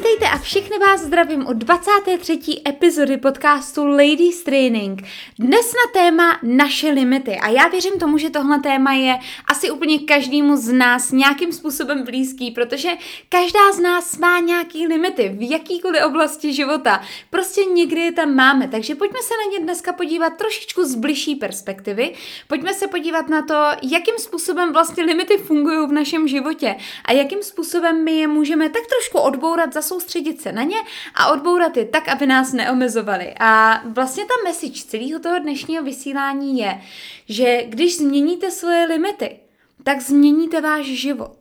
Vítejte a všechny vás zdravím u 23. epizody podcastu Ladies Training. Dnes na téma naše limity a já věřím tomu, že tohle téma je asi úplně každému z nás nějakým způsobem blízký, protože každá z nás má nějaký limity v jakýkoliv oblasti života. Prostě někdy je tam máme, takže pojďme se na ně dneska podívat trošičku z bližší perspektivy. Pojďme se podívat na to, jakým způsobem vlastně limity fungují v našem životě a jakým způsobem my je můžeme tak trošku odbourat, zasoustředit se na ně a odbourat je tak, aby nás neomezovali. A vlastně ta message celého toho dnešního vysílání je, že když změníte svoje limity, tak změníte váš život.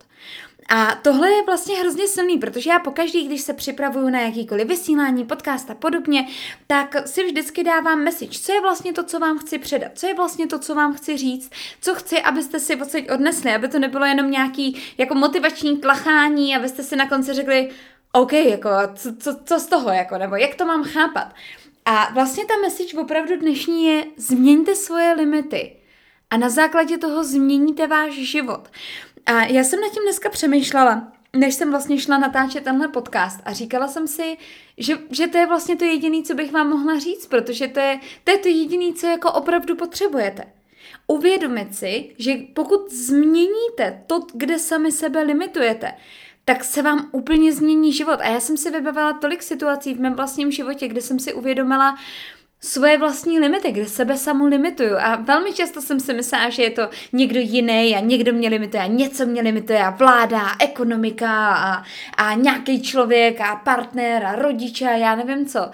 A tohle je vlastně hrozně silný, protože já pokaždý, když se připravuju na jakýkoliv vysílání, podcast a podobně, tak si vždycky dávám message, co je vlastně to, co vám chci předat, co je vlastně to, co vám chci říct, co chci, abyste si odsaď odnesli, aby to nebylo jenom nějaký jako motivační tlachání, abyste si na konci řekli, OK, jako, co, co, co z toho, jako, nebo jak to mám chápat. A vlastně ta message opravdu dnešní je, změňte svoje limity a na základě toho změníte váš život. A já jsem nad tím dneska přemýšlela, než jsem vlastně šla natáčet tenhle podcast a říkala jsem si, že, že to je vlastně to jediné, co bych vám mohla říct, protože to je to, je to jediné, co jako opravdu potřebujete. Uvědomit si, že pokud změníte to, kde sami sebe limitujete, tak se vám úplně změní život. A já jsem si vybavila tolik situací v mém vlastním životě, kde jsem si uvědomila, svoje vlastní limity, kde sebe samu limituju. A velmi často jsem si myslela, že je to někdo jiný a někdo mě limituje a něco mě limituje a vláda, a ekonomika a, a nějaký člověk a partner a rodiče a já nevím co.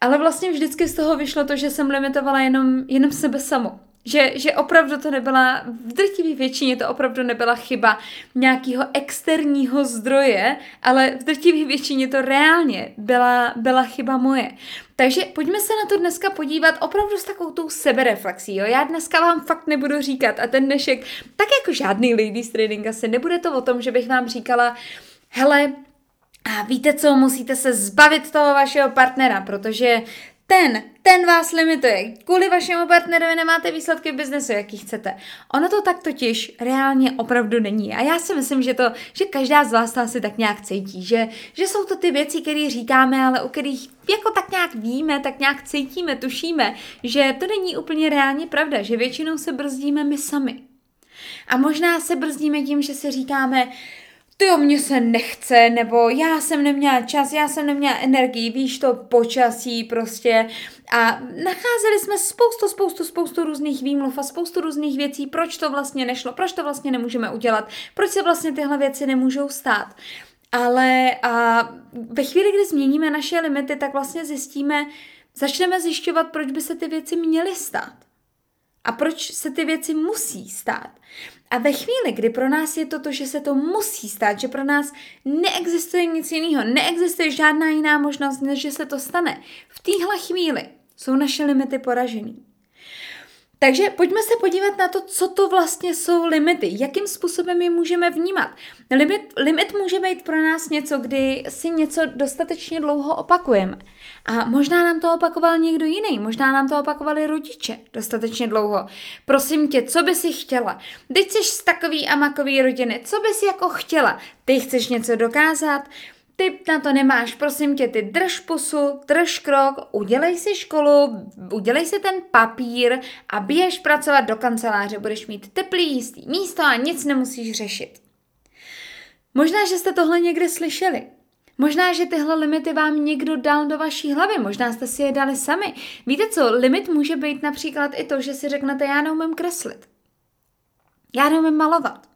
Ale vlastně vždycky z toho vyšlo to, že jsem limitovala jenom, jenom sebe samu. Že, že opravdu to nebyla, v drtivé většině to opravdu nebyla chyba nějakého externího zdroje, ale v drtivé většině to reálně byla, byla chyba moje. Takže pojďme se na to dneska podívat opravdu s takovou tou sebereflexí. Jo? Já dneska vám fakt nebudu říkat a ten dnešek, tak jako žádný ladies training asi, nebude to o tom, že bych vám říkala, hele, a víte co, musíte se zbavit toho vašeho partnera, protože ten, ten vás limituje. Kvůli vašemu partnerovi nemáte výsledky v biznesu, jaký chcete. Ono to tak totiž reálně opravdu není. A já si myslím, že to, že každá z vás to asi tak nějak cítí, že, že jsou to ty věci, které říkáme, ale u kterých jako tak nějak víme, tak nějak cítíme, tušíme, že to není úplně reálně pravda, že většinou se brzdíme my sami. A možná se brzdíme tím, že si říkáme, ty o mě se nechce, nebo já jsem neměla čas, já jsem neměla energii, víš to, počasí prostě. A nacházeli jsme spoustu, spoustu, spoustu různých výmluv a spoustu různých věcí, proč to vlastně nešlo, proč to vlastně nemůžeme udělat, proč se vlastně tyhle věci nemůžou stát. Ale a ve chvíli, kdy změníme naše limity, tak vlastně zjistíme, začneme zjišťovat, proč by se ty věci měly stát. A proč se ty věci musí stát. A ve chvíli, kdy pro nás je to to, že se to musí stát, že pro nás neexistuje nic jiného, neexistuje žádná jiná možnost, než že se to stane, v téhle chvíli jsou naše limity poražený. Takže pojďme se podívat na to, co to vlastně jsou limity, jakým způsobem je můžeme vnímat. Limit, limit může být pro nás něco, kdy si něco dostatečně dlouho opakujeme. A možná nám to opakoval někdo jiný, možná nám to opakovali rodiče dostatečně dlouho. Prosím tě, co by si chtěla? Teď jsi z takový a makový rodiny, co bys jako chtěla? Ty chceš něco dokázat? Ty na to nemáš, prosím tě, ty drž pusu, drž krok, udělej si školu, udělej si ten papír a běž pracovat do kanceláře, budeš mít teplý jistý místo a nic nemusíš řešit. Možná, že jste tohle někde slyšeli. Možná, že tyhle limity vám někdo dal do vaší hlavy, možná jste si je dali sami. Víte co, limit může být například i to, že si řeknete, já neumím kreslit. Já neumím malovat.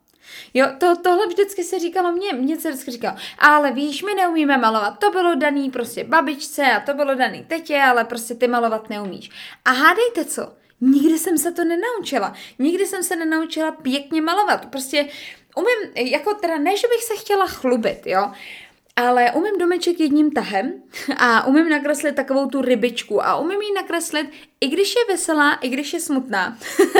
Jo, to, tohle vždycky se říkalo mně, mně se vždycky říkalo, ale víš, my neumíme malovat, to bylo daný prostě babičce a to bylo daný tetě, ale prostě ty malovat neumíš. A hádejte co, nikdy jsem se to nenaučila, nikdy jsem se nenaučila pěkně malovat, prostě umím, jako teda ne, že bych se chtěla chlubit, jo, ale umím domeček jedním tahem a umím nakreslit takovou tu rybičku a umím ji nakreslit, i když je veselá, i když je smutná.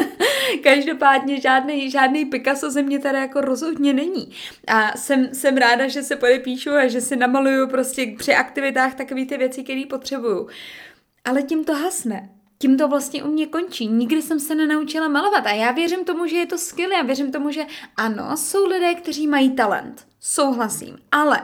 Každopádně žádný, žádný Picasso ze mě tady jako rozhodně není. A jsem, jsem ráda, že se podepíšu a že si namaluju prostě při aktivitách takové ty věci, které potřebuju. Ale tím to hasne. Tím to vlastně u mě končí. Nikdy jsem se nenaučila malovat a já věřím tomu, že je to skvělé. Já věřím tomu, že ano, jsou lidé, kteří mají talent. Souhlasím. Ale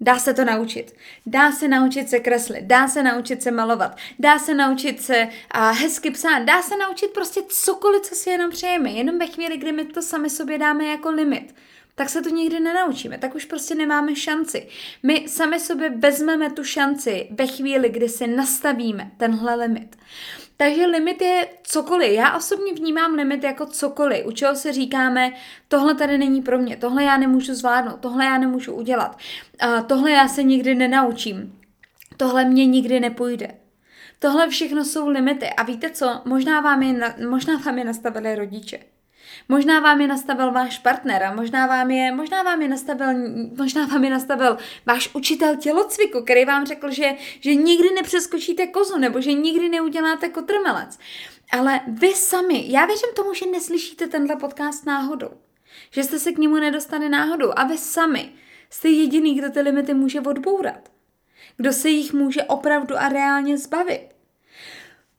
Dá se to naučit. Dá se naučit se kreslit, dá se naučit se malovat, dá se naučit se a hezky psát, dá se naučit prostě cokoliv, co si jenom přejeme. Jenom ve chvíli, kdy my to sami sobě dáme jako limit, tak se to nikdy nenaučíme, tak už prostě nemáme šanci. My sami sobě vezmeme tu šanci ve chvíli, kdy si nastavíme tenhle limit. Takže limit je cokoliv. Já osobně vnímám limit jako cokoliv, u čeho se říkáme, tohle tady není pro mě, tohle já nemůžu zvládnout, tohle já nemůžu udělat, tohle já se nikdy nenaučím, tohle mě nikdy nepůjde. Tohle všechno jsou limity a víte co, možná vám je, možná vám je nastavili rodiče. Možná vám je nastavil váš partner a možná vám je, možná vám je nastavil, možná vám je nastavil váš učitel tělocviku, který vám řekl, že, že nikdy nepřeskočíte kozu nebo že nikdy neuděláte kotrmelec. Ale vy sami, já věřím tomu, že neslyšíte tenhle podcast náhodou. Že jste se k němu nedostali náhodou a vy sami jste jediný, kdo ty limity může odbourat. Kdo se jich může opravdu a reálně zbavit.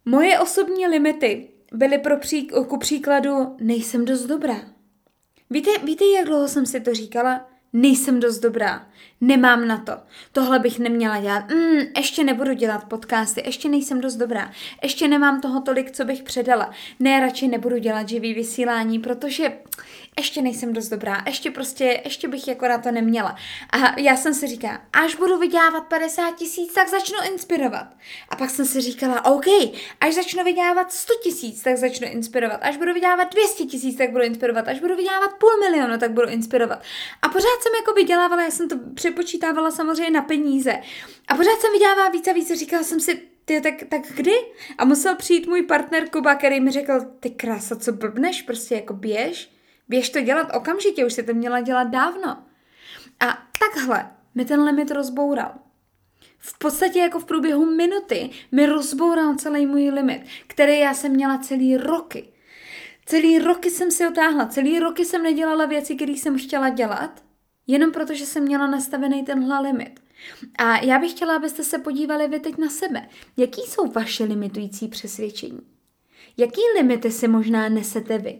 Moje osobní limity byly pro pří, ku příkladu nejsem dost dobrá. Víte, víte, jak dlouho jsem si to říkala? Nejsem dost dobrá, nemám na to, tohle bych neměla dělat, mm, ještě nebudu dělat podcasty, ještě nejsem dost dobrá, ještě nemám toho tolik, co bych předala, ne, radši nebudu dělat živý vysílání, protože ještě nejsem dost dobrá, ještě prostě, ještě bych jako na to neměla. A já jsem si říkala, až budu vydělávat 50 tisíc, tak začnu inspirovat. A pak jsem si říkala, OK, až začnu vydělávat 100 tisíc, tak začnu inspirovat. Až budu vydělávat 200 tisíc, tak budu inspirovat. Až budu vydělávat půl milionu, tak budu inspirovat. A pořád jsem jako vydělávala, já jsem to přepočítávala samozřejmě na peníze. A pořád jsem vydělávala víc a víc a říkala jsem si, ty, tak, tak kdy? A musel přijít můj partner Kuba, který mi řekl, ty krása, co blbneš, prostě jako běž Běž to dělat okamžitě, už si to měla dělat dávno. A takhle mi ten limit rozboural. V podstatě jako v průběhu minuty mi rozboural celý můj limit, který já jsem měla celý roky. Celý roky jsem si otáhla, celý roky jsem nedělala věci, které jsem chtěla dělat, jenom protože jsem měla nastavený tenhle limit. A já bych chtěla, abyste se podívali vy teď na sebe. Jaký jsou vaše limitující přesvědčení? Jaký limity si možná nesete vy?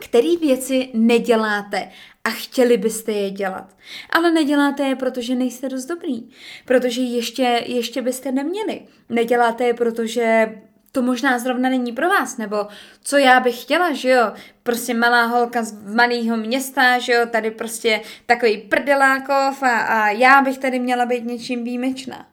který věci neděláte a chtěli byste je dělat. Ale neděláte je, protože nejste dost dobrý. Protože ještě, ještě byste neměli. Neděláte je, protože to možná zrovna není pro vás, nebo co já bych chtěla, že jo, prostě malá holka z malého města, že jo, tady prostě takový prdelákov a, a já bych tady měla být něčím výjimečná.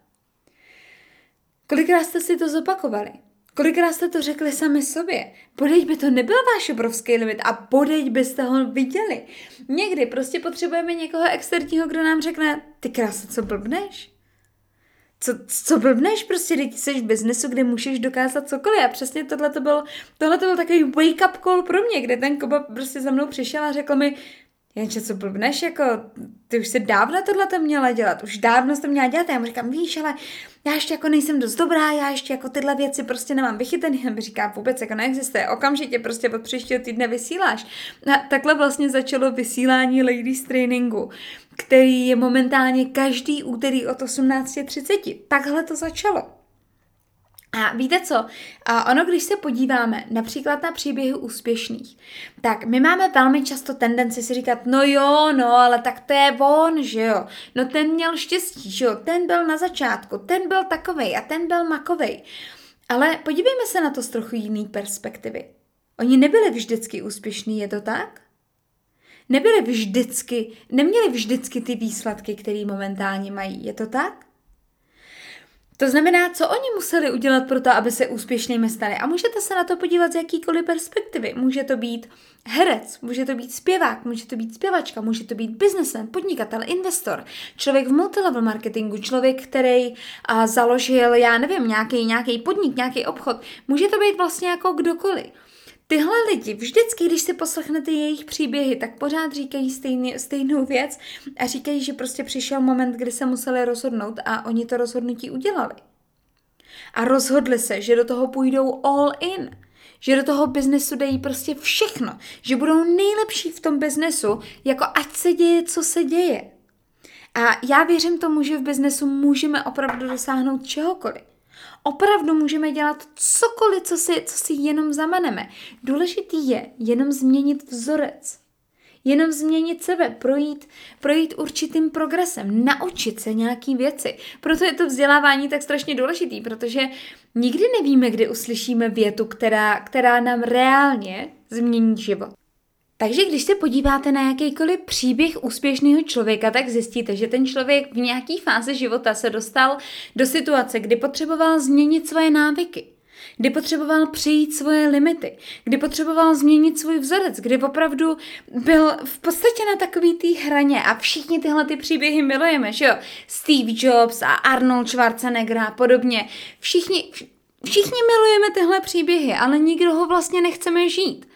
Kolikrát jste si to zopakovali? Kolikrát jste to řekli sami sobě? Podeď by to nebyl váš obrovský limit a podeď byste ho viděli. Někdy prostě potřebujeme někoho externího, kdo nám řekne, ty krása, co blbneš? Co, co blbneš? Prostě teď jsi v biznesu, kde můžeš dokázat cokoliv. A přesně tohle to byl, tohle to byl takový wake up call pro mě, kde ten Koba prostě za mnou přišel a řekl mi, Jenže co blbneš, jako ty už se dávno tohle to měla dělat, už dávno to měla dělat. Já mu říkám, víš, ale já ještě jako nejsem dost dobrá, já ještě jako tyhle věci prostě nemám vychytený. A mi říká, vůbec jako neexistuje, okamžitě prostě od příštího týdne vysíláš. A takhle vlastně začalo vysílání Ladies Trainingu, který je momentálně každý úterý od 18.30. Takhle to začalo. A víte co? A ono, když se podíváme například na příběhy úspěšných, tak my máme velmi často tendenci si říkat, no jo, no, ale tak to je on, že jo. No ten měl štěstí, že jo, ten byl na začátku, ten byl takovej a ten byl makovej. Ale podívejme se na to z trochu jiný perspektivy. Oni nebyli vždycky úspěšní, je to tak? Nebyli vždycky, neměli vždycky ty výsledky, které momentálně mají, je to tak? To znamená, co oni museli udělat pro to, aby se úspěšnými stali. A můžete se na to podívat z jakýkoliv perspektivy. Může to být herec, může to být zpěvák, může to být zpěvačka, může to být biznesmen, podnikatel, investor, člověk v multilevel marketingu, člověk, který a, založil, já nevím, nějaký, nějaký podnik, nějaký obchod. Může to být vlastně jako kdokoliv. Tyhle lidi, vždycky, když si poslechnete jejich příběhy, tak pořád říkají stejný, stejnou věc a říkají, že prostě přišel moment, kdy se museli rozhodnout a oni to rozhodnutí udělali. A rozhodli se, že do toho půjdou all in, že do toho biznesu dají prostě všechno, že budou nejlepší v tom biznesu, jako ať se děje, co se děje. A já věřím tomu, že v biznesu můžeme opravdu dosáhnout čehokoliv. Opravdu můžeme dělat cokoliv, co si, co si jenom zamaneme. Důležitý je jenom změnit vzorec. jenom změnit sebe, projít, projít určitým progresem, naučit se nějaký věci. Proto je to vzdělávání tak strašně důležitý, protože nikdy nevíme, kdy uslyšíme větu, která, která nám reálně změní život. Takže když se podíváte na jakýkoliv příběh úspěšného člověka, tak zjistíte, že ten člověk v nějaké fázi života se dostal do situace, kdy potřeboval změnit svoje návyky kdy potřeboval přejít svoje limity, kdy potřeboval změnit svůj vzorec, kdy opravdu byl v podstatě na takový té hraně a všichni tyhle ty příběhy milujeme, že jo? Steve Jobs a Arnold Schwarzenegger a podobně. Všichni, všichni milujeme tyhle příběhy, ale nikdo ho vlastně nechceme žít.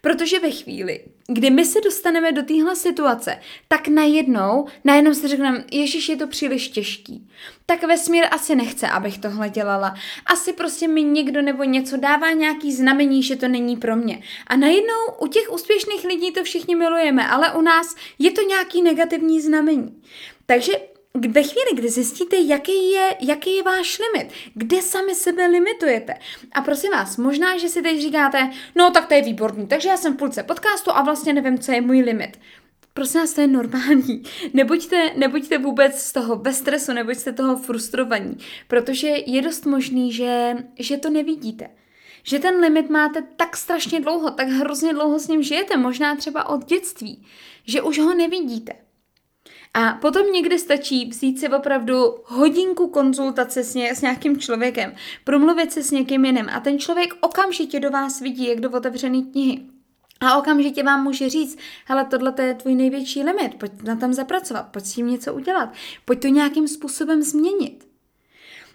Protože ve chvíli, kdy my se dostaneme do téhle situace, tak najednou, najednou si řekneme, ježiš, je to příliš těžký. Tak vesmír asi nechce, abych tohle dělala. Asi prostě mi někdo nebo něco dává nějaký znamení, že to není pro mě. A najednou u těch úspěšných lidí to všichni milujeme, ale u nás je to nějaký negativní znamení. Takže ve chvíli, kdy zjistíte, jaký je, jaký je váš limit, kde sami sebe limitujete. A prosím vás, možná, že si teď říkáte, no tak to je výborný, takže já jsem v půlce podcastu a vlastně nevím, co je můj limit. Prosím vás, to je normální. Nebuďte, nebuďte vůbec z toho bez stresu, nebuďte toho frustrovaní, protože je dost možný, že, že to nevidíte. Že ten limit máte tak strašně dlouho, tak hrozně dlouho s ním žijete, možná třeba od dětství, že už ho nevidíte. A potom někdy stačí vzít si opravdu hodinku konzultace s, ně, s nějakým člověkem, promluvit se s někým jiným a ten člověk okamžitě do vás vidí, jak do otevřené knihy. A okamžitě vám může říct, hele, tohle je tvůj největší limit, pojď na tom zapracovat, pojď s tím něco udělat, pojď to nějakým způsobem změnit.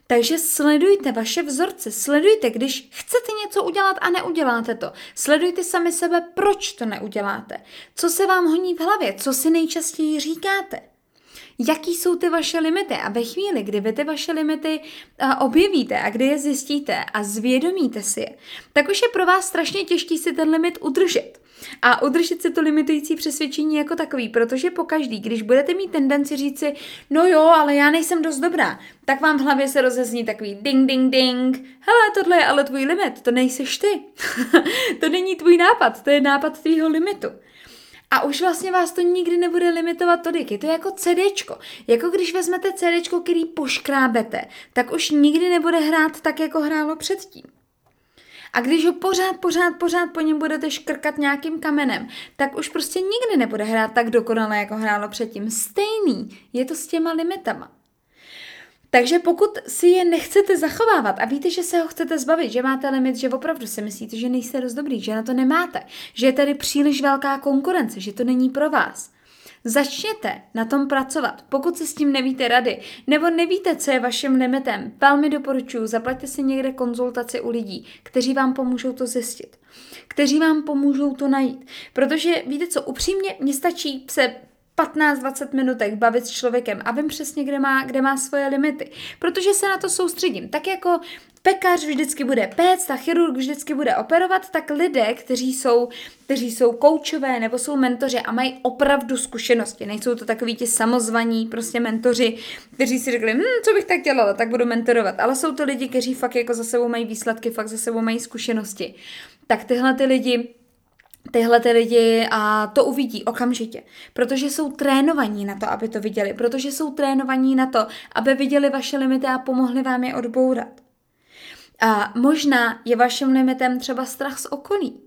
Takže sledujte vaše vzorce, sledujte, když chcete něco udělat a neuděláte to. Sledujte sami sebe, proč to neuděláte. Co se vám honí v hlavě, co si nejčastěji říkáte. Jaký jsou ty vaše limity? A ve chvíli, kdy vy ty vaše limity objevíte a kdy je zjistíte a zvědomíte si je, tak už je pro vás strašně těžký si ten limit udržet. A udržet si to limitující přesvědčení jako takový, protože po každý, když budete mít tendenci říci, no jo, ale já nejsem dost dobrá, tak vám v hlavě se rozezní takový ding, ding, ding, hele, tohle je ale tvůj limit, to nejseš ty. to není tvůj nápad, to je nápad tvýho limitu. A už vlastně vás to nikdy nebude limitovat tolik. Je to jako CDčko. Jako když vezmete CDčko, který poškrábete, tak už nikdy nebude hrát tak, jako hrálo předtím. A když ho pořád, pořád, pořád po něm budete škrkat nějakým kamenem, tak už prostě nikdy nebude hrát tak dokonale, jako hrálo předtím. Stejný je to s těma limitama. Takže pokud si je nechcete zachovávat a víte, že se ho chcete zbavit, že máte limit, že opravdu si myslíte, že nejste dost dobrý, že na to nemáte, že je tady příliš velká konkurence, že to není pro vás, Začněte na tom pracovat. Pokud se s tím nevíte rady, nebo nevíte, co je vaším limitem, velmi doporučuji, zaplaťte si někde konzultaci u lidí, kteří vám pomůžou to zjistit. Kteří vám pomůžou to najít. Protože víte co, upřímně, mně stačí se 15-20 minutek bavit s člověkem a vím přesně, kde má, kde má svoje limity. Protože se na to soustředím. Tak jako pekař vždycky bude péct a chirurg vždycky bude operovat, tak lidé, kteří jsou, kteří jsou koučové nebo jsou mentoři a mají opravdu zkušenosti, nejsou to takový ti samozvaní prostě mentoři, kteří si řekli, hm, co bych tak dělala, tak budu mentorovat, ale jsou to lidi, kteří fakt jako za sebou mají výsledky, fakt za sebou mají zkušenosti. Tak tyhle ty lidi tyhle ty lidi a to uvidí okamžitě, protože jsou trénovaní na to, aby to viděli, protože jsou trénovaní na to, aby viděli vaše limity a pomohli vám je odbourat. A možná je vaším limitem třeba strach z okolí.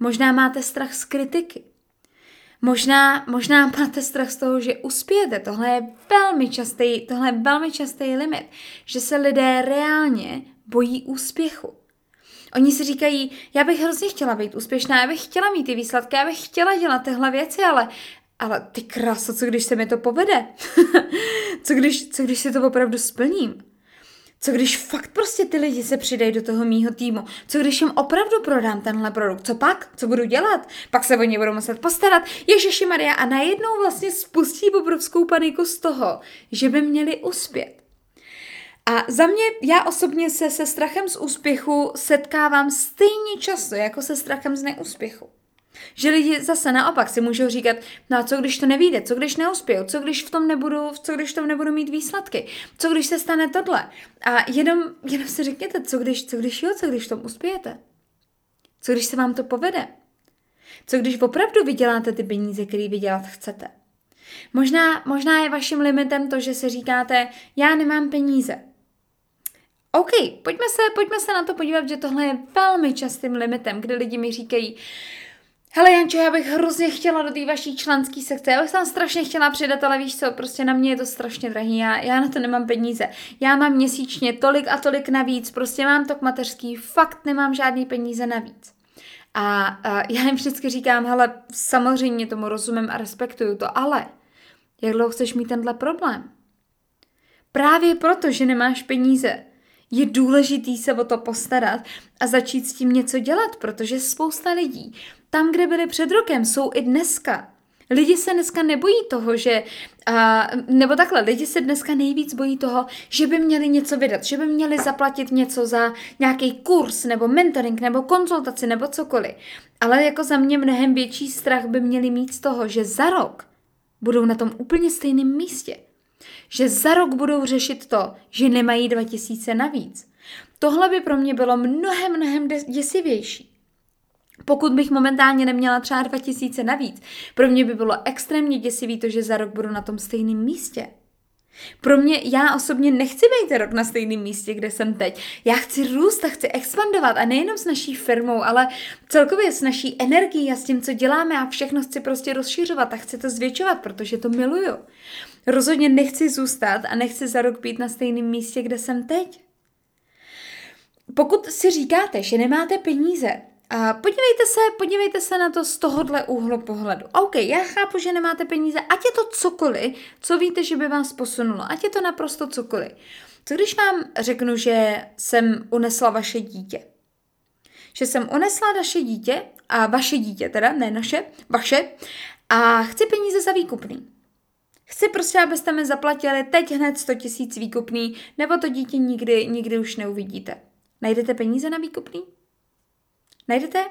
Možná máte strach z kritiky. Možná, možná máte strach z toho, že uspějete. Tohle je velmi častý, tohle je velmi častý limit, že se lidé reálně bojí úspěchu. Oni si říkají, já bych hrozně chtěla být úspěšná, já bych chtěla mít ty výsledky, já bych chtěla dělat tyhle věci, ale, ale ty kraso, co když se mi to povede? co, když, co když si to opravdu splním? Co když fakt prostě ty lidi se přidají do toho mýho týmu? Co když jim opravdu prodám tenhle produkt? Co pak? Co budu dělat? Pak se o ně budu muset postarat. Ježiši Maria a najednou vlastně spustí obrovskou paniku z toho, že by měli uspět. A za mě, já osobně se se strachem z úspěchu setkávám stejně často jako se strachem z neúspěchu. Že lidi zase naopak si můžou říkat, no a co když to nevíde, co když neuspěju, co když v tom nebudu, co když v tom nebudu mít výsledky, co když se stane tohle. A jenom, jenom si řekněte, co když, co když jo, co když v tom uspějete. Co když se vám to povede. Co když opravdu vyděláte ty peníze, které vydělat chcete? Možná, možná je vaším limitem to, že se říkáte, já nemám peníze. OK, pojďme se, pojďme se na to podívat, že tohle je velmi častým limitem, kde lidi mi říkají, Hele Jančo, já bych hrozně chtěla do té vaší členské sekce, já bych tam strašně chtěla přidat, ale víš co, prostě na mě je to strašně drahý, já, já na to nemám peníze. Já mám měsíčně tolik a tolik navíc, prostě mám to k mateřský, fakt nemám žádný peníze navíc. A, a já jim vždycky říkám, hele, samozřejmě tomu rozumím a respektuju to, ale jak dlouho chceš mít tenhle problém? Právě proto, že nemáš peníze, je důležitý se o to postarat a začít s tím něco dělat, protože spousta lidí tam, kde byli před rokem, jsou i dneska. Lidi se dneska nebojí toho, že, a, nebo takhle, lidi se dneska nejvíc bojí toho, že by měli něco vydat, že by měli zaplatit něco za nějaký kurz, nebo mentoring, nebo konzultaci, nebo cokoliv. Ale jako za mě mnohem větší strach by měli mít z toho, že za rok budou na tom úplně stejném místě. Že za rok budou řešit to, že nemají 2000 navíc. Tohle by pro mě bylo mnohem, mnohem děsivější. Pokud bych momentálně neměla třeba 2000 navíc, pro mě by bylo extrémně děsivý to, že za rok budu na tom stejném místě. Pro mě, já osobně nechci být rok na stejném místě, kde jsem teď. Já chci růst a chci expandovat a nejenom s naší firmou, ale celkově s naší energií a s tím, co děláme a všechno chci prostě rozšiřovat a chci to zvětšovat, protože to miluju. Rozhodně nechci zůstat a nechci za rok být na stejném místě, kde jsem teď. Pokud si říkáte, že nemáte peníze, podívejte se, podívejte se na to z tohohle úhlu pohledu. OK, já chápu, že nemáte peníze, ať je to cokoliv, co víte, že by vás posunulo, ať je to naprosto cokoliv. Co když vám řeknu, že jsem unesla vaše dítě? Že jsem unesla naše dítě, a vaše dítě teda, ne naše, vaše, a chci peníze za výkupný. Chci prostě, abyste mi zaplatili teď hned 100 tisíc výkupný, nebo to dítě nikdy, nikdy už neuvidíte. Najdete peníze na výkupný? Najdete?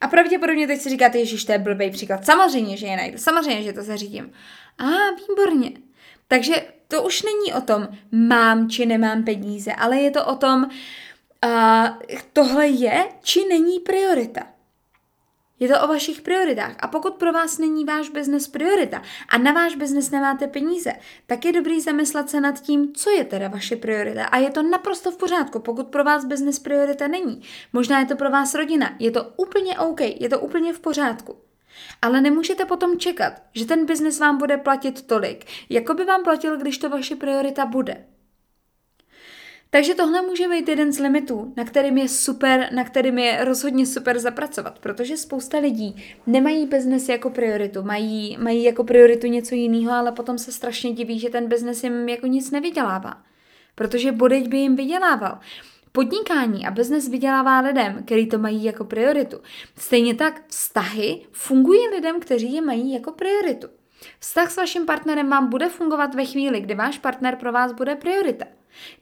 A pravděpodobně teď si říkáte, Ježíš, to je blbý příklad. Samozřejmě, že je najdu. Samozřejmě, že to zařídím. A výborně. Takže to už není o tom, mám či nemám peníze, ale je to o tom, uh, tohle je či není priorita. Je to o vašich prioritách. A pokud pro vás není váš biznes priorita a na váš biznes nemáte peníze, tak je dobrý zamyslet se nad tím, co je teda vaše priorita. A je to naprosto v pořádku, pokud pro vás biznes priorita není. Možná je to pro vás rodina. Je to úplně OK, je to úplně v pořádku. Ale nemůžete potom čekat, že ten biznes vám bude platit tolik, jako by vám platil, když to vaše priorita bude. Takže tohle může být jeden z limitů, na kterým je super, na kterým je rozhodně super zapracovat, protože spousta lidí nemají biznes jako prioritu, mají, mají jako prioritu něco jiného, ale potom se strašně diví, že ten biznes jim jako nic nevydělává. Protože bodeď by jim vydělával. Podnikání a biznes vydělává lidem, který to mají jako prioritu. Stejně tak vztahy fungují lidem, kteří je mají jako prioritu. Vztah s vaším partnerem vám bude fungovat ve chvíli, kdy váš partner pro vás bude priorita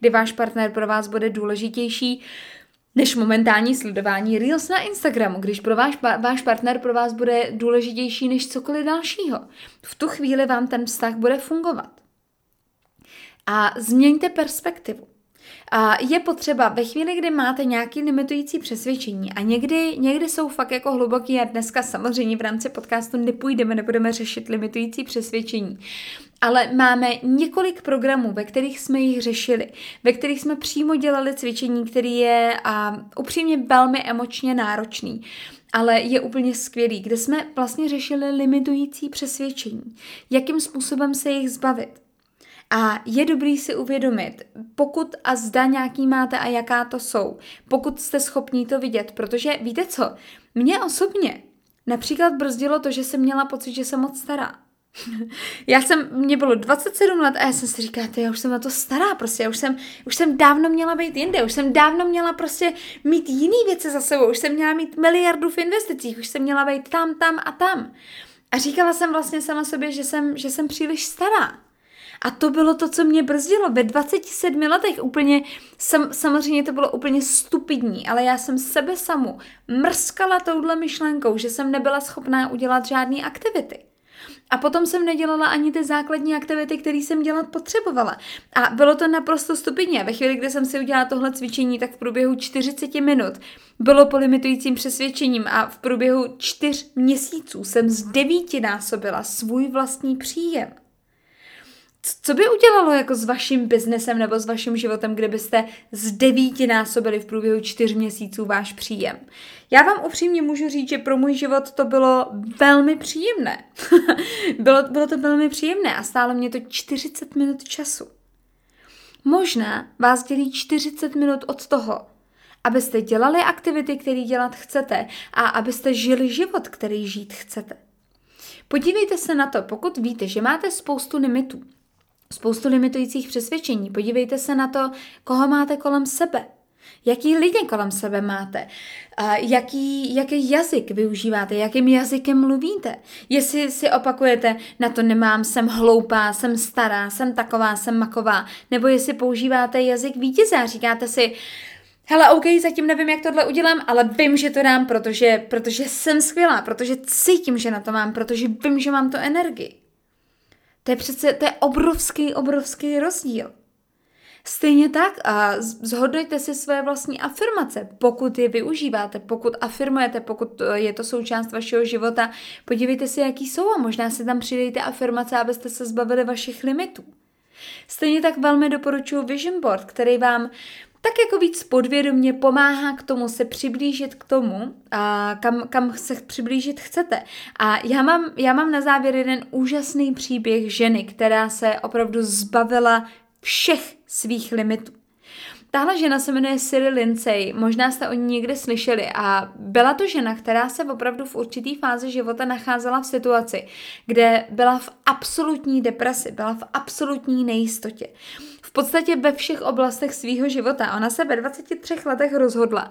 kdy váš partner pro vás bude důležitější než momentální sledování Reels na Instagramu, když pro váš, váš partner pro vás bude důležitější než cokoliv dalšího. V tu chvíli vám ten vztah bude fungovat. A změňte perspektivu. A je potřeba ve chvíli, kdy máte nějaký limitující přesvědčení a někdy, někdy jsou fakt jako hluboký a dneska samozřejmě v rámci podcastu nepůjdeme, nebudeme řešit limitující přesvědčení. Ale máme několik programů, ve kterých jsme jich řešili, ve kterých jsme přímo dělali cvičení, který je a upřímně velmi emočně náročný ale je úplně skvělý, kde jsme vlastně řešili limitující přesvědčení, jakým způsobem se jich zbavit. A je dobrý si uvědomit, pokud a zda nějaký máte a jaká to jsou, pokud jste schopní to vidět, protože víte co, mě osobně například brzdilo to, že jsem měla pocit, že jsem moc stará. Já jsem, mě bylo 27 let a já jsem si říkala, já už jsem na to stará prostě, já už jsem, už jsem dávno měla být jinde, už jsem dávno měla prostě mít jiný věci za sebou, už jsem měla mít miliardu v investicích, už jsem měla být tam, tam a tam. A říkala jsem vlastně sama sobě, že jsem, že jsem příliš stará. A to bylo to, co mě brzdilo. Ve 27 letech úplně, sam, samozřejmě to bylo úplně stupidní, ale já jsem sebe samu mrskala touhle myšlenkou, že jsem nebyla schopná udělat žádné aktivity. A potom jsem nedělala ani ty základní aktivity, které jsem dělat potřebovala. A bylo to naprosto stupidně. Ve chvíli, kdy jsem si udělala tohle cvičení, tak v průběhu 40 minut bylo po limitujícím přesvědčením a v průběhu čtyř měsíců jsem z devíti násobila svůj vlastní příjem. Co by udělalo jako s vaším biznesem nebo s vaším životem, kdybyste z devíti násobili v průběhu čtyř měsíců váš příjem? Já vám upřímně můžu říct, že pro můj život to bylo velmi příjemné. bylo, bylo to velmi příjemné a stálo mě to 40 minut času. Možná vás dělí 40 minut od toho, abyste dělali aktivity, které dělat chcete a abyste žili život, který žít chcete. Podívejte se na to, pokud víte, že máte spoustu limitů, spoustu limitujících přesvědčení. Podívejte se na to, koho máte kolem sebe. Jaký lidi kolem sebe máte? A jaký, jaký jazyk využíváte? Jakým jazykem mluvíte? Jestli si opakujete, na to nemám, jsem hloupá, jsem stará, jsem taková, jsem maková. Nebo jestli používáte jazyk vítěze a říkáte si, hele, OK, zatím nevím, jak tohle udělám, ale vím, že to dám, protože, protože jsem skvělá, protože cítím, že na to mám, protože vím, že mám to energii. To je přece, to je obrovský, obrovský rozdíl. Stejně tak a zhodnojte si své vlastní afirmace, pokud je využíváte, pokud afirmujete, pokud je to součást vašeho života, podívejte si, jaký jsou a možná si tam přidejte afirmace, abyste se zbavili vašich limitů. Stejně tak velmi doporučuji Vision Board, který vám tak jako víc podvědomě pomáhá k tomu se přiblížit k tomu, a kam, kam se přiblížit chcete. A já mám, já mám na závěr jeden úžasný příběh ženy, která se opravdu zbavila všech svých limitů. Tahle žena se jmenuje Siri Lindsay, možná jste o ní někde slyšeli a byla to žena, která se opravdu v určitý fázi života nacházela v situaci, kde byla v absolutní depresi, byla v absolutní nejistotě. V podstatě ve všech oblastech svého života. Ona se ve 23 letech rozhodla,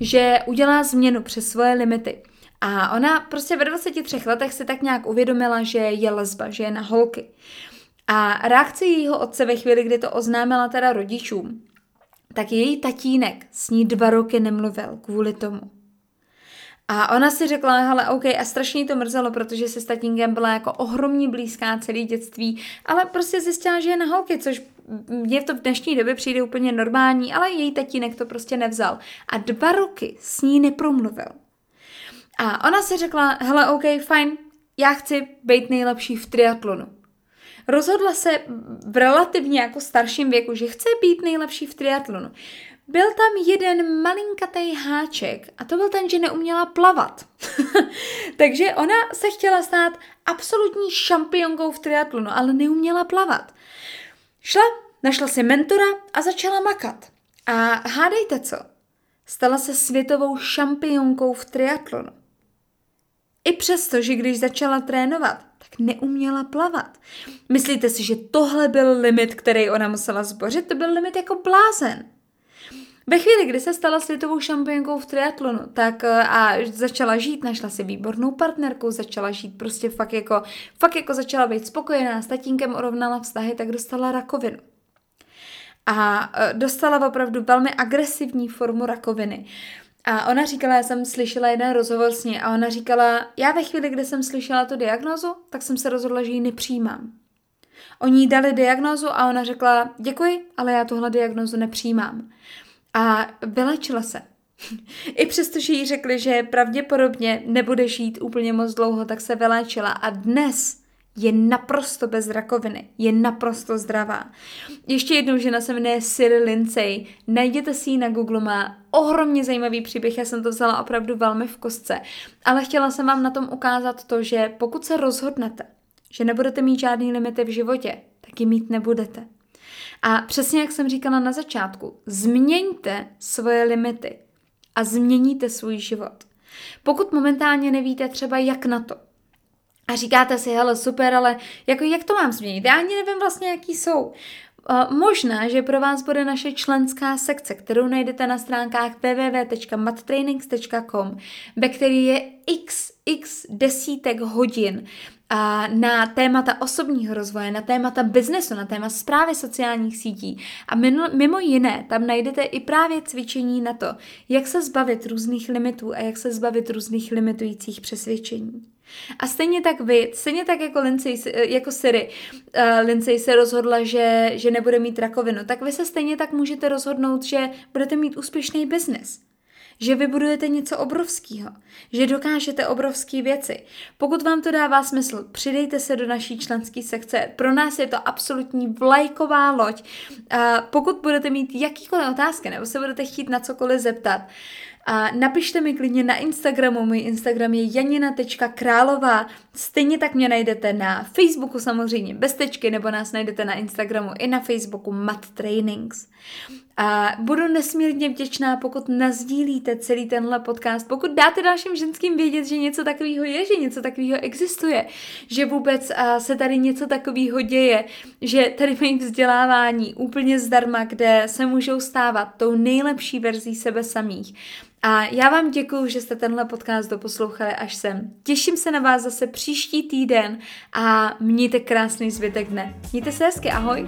že udělá změnu přes svoje limity. A ona prostě ve 23 letech si tak nějak uvědomila, že je lesba, že je na holky. A reakce jejího otce ve chvíli, kdy to oznámila teda rodičům, tak její tatínek s ní dva roky nemluvil kvůli tomu. A ona si řekla, hele, OK, a strašně to mrzelo, protože se s tatínkem byla jako ohromně blízká celý dětství, ale prostě zjistila, že je na holky, což mně to v dnešní době přijde úplně normální, ale její tatínek to prostě nevzal. A dva roky s ní nepromluvil. A ona si řekla, hele, OK, fajn, já chci být nejlepší v triatlonu. Rozhodla se v relativně jako starším věku, že chce být nejlepší v triatlonu. Byl tam jeden malinkatý háček a to byl ten, že neuměla plavat. Takže ona se chtěla stát absolutní šampionkou v triatlonu, ale neuměla plavat. Šla, našla si mentora a začala makat. A hádejte co? Stala se světovou šampionkou v triatlonu. I přesto, že když začala trénovat, tak neuměla plavat. Myslíte si, že tohle byl limit, který ona musela zbořit? To byl limit jako blázen. Ve chvíli, kdy se stala světovou šampionkou v triatlonu, tak eh, a začala žít, našla si výbornou partnerku, začala žít prostě fakt jako, fakt jako začala být spokojená, s tatínkem urovnala vztahy, tak dostala rakovinu. A eh, dostala opravdu velmi agresivní formu rakoviny. A ona říkala, já jsem slyšela jeden rozhovor s ní a ona říkala, já ve chvíli, kdy jsem slyšela tu diagnozu, tak jsem se rozhodla, že ji nepřijímám. Oni jí dali diagnozu a ona řekla, děkuji, ale já tuhle diagnozu nepřijímám. A vylečila se. I přesto, že jí řekli, že pravděpodobně nebude žít úplně moc dlouho, tak se vyléčila a dnes je naprosto bez rakoviny, je naprosto zdravá. Ještě jednou žena se jmenuje Siri Lindsay, najděte si ji na Google, má ohromně zajímavý příběh, já jsem to vzala opravdu velmi v kostce, ale chtěla jsem vám na tom ukázat to, že pokud se rozhodnete, že nebudete mít žádný limity v životě, tak je mít nebudete. A přesně jak jsem říkala na začátku, změňte svoje limity a změníte svůj život. Pokud momentálně nevíte třeba jak na to, a říkáte si, hele, super, ale jako, jak to mám změnit? Já ani nevím vlastně, jaký jsou. Možná, že pro vás bude naše členská sekce, kterou najdete na stránkách www.mattrainings.com, ve který je x, x desítek hodin na témata osobního rozvoje, na témata biznesu, na téma zprávy sociálních sítí. A mimo jiné, tam najdete i právě cvičení na to, jak se zbavit různých limitů a jak se zbavit různých limitujících přesvědčení. A stejně tak vy, stejně tak jako, Lindsay, jako Siri, uh, Lindsay se rozhodla, že, že nebude mít rakovinu, tak vy se stejně tak můžete rozhodnout, že budete mít úspěšný biznis že vybudujete něco obrovského, že dokážete obrovské věci. Pokud vám to dává smysl, přidejte se do naší členské sekce. Pro nás je to absolutní vlajková loď. Pokud budete mít jakýkoliv otázky nebo se budete chtít na cokoliv zeptat, a napište mi klidně na Instagramu, můj Instagram je janina.králová, stejně tak mě najdete na Facebooku samozřejmě bez tečky, nebo nás najdete na Instagramu i na Facebooku Mat Trainings. A budu nesmírně vděčná, pokud nazdílíte celý tenhle podcast, pokud dáte dalším ženským vědět, že něco takového je, že něco takového existuje, že vůbec se tady něco takového děje, že tady mají vzdělávání úplně zdarma, kde se můžou stávat tou nejlepší verzí sebe samých. A já vám děkuji, že jste tenhle podcast doposlouchali až sem. Těším se na vás zase příští týden a mějte krásný zbytek dne. Mějte se hezky, ahoj!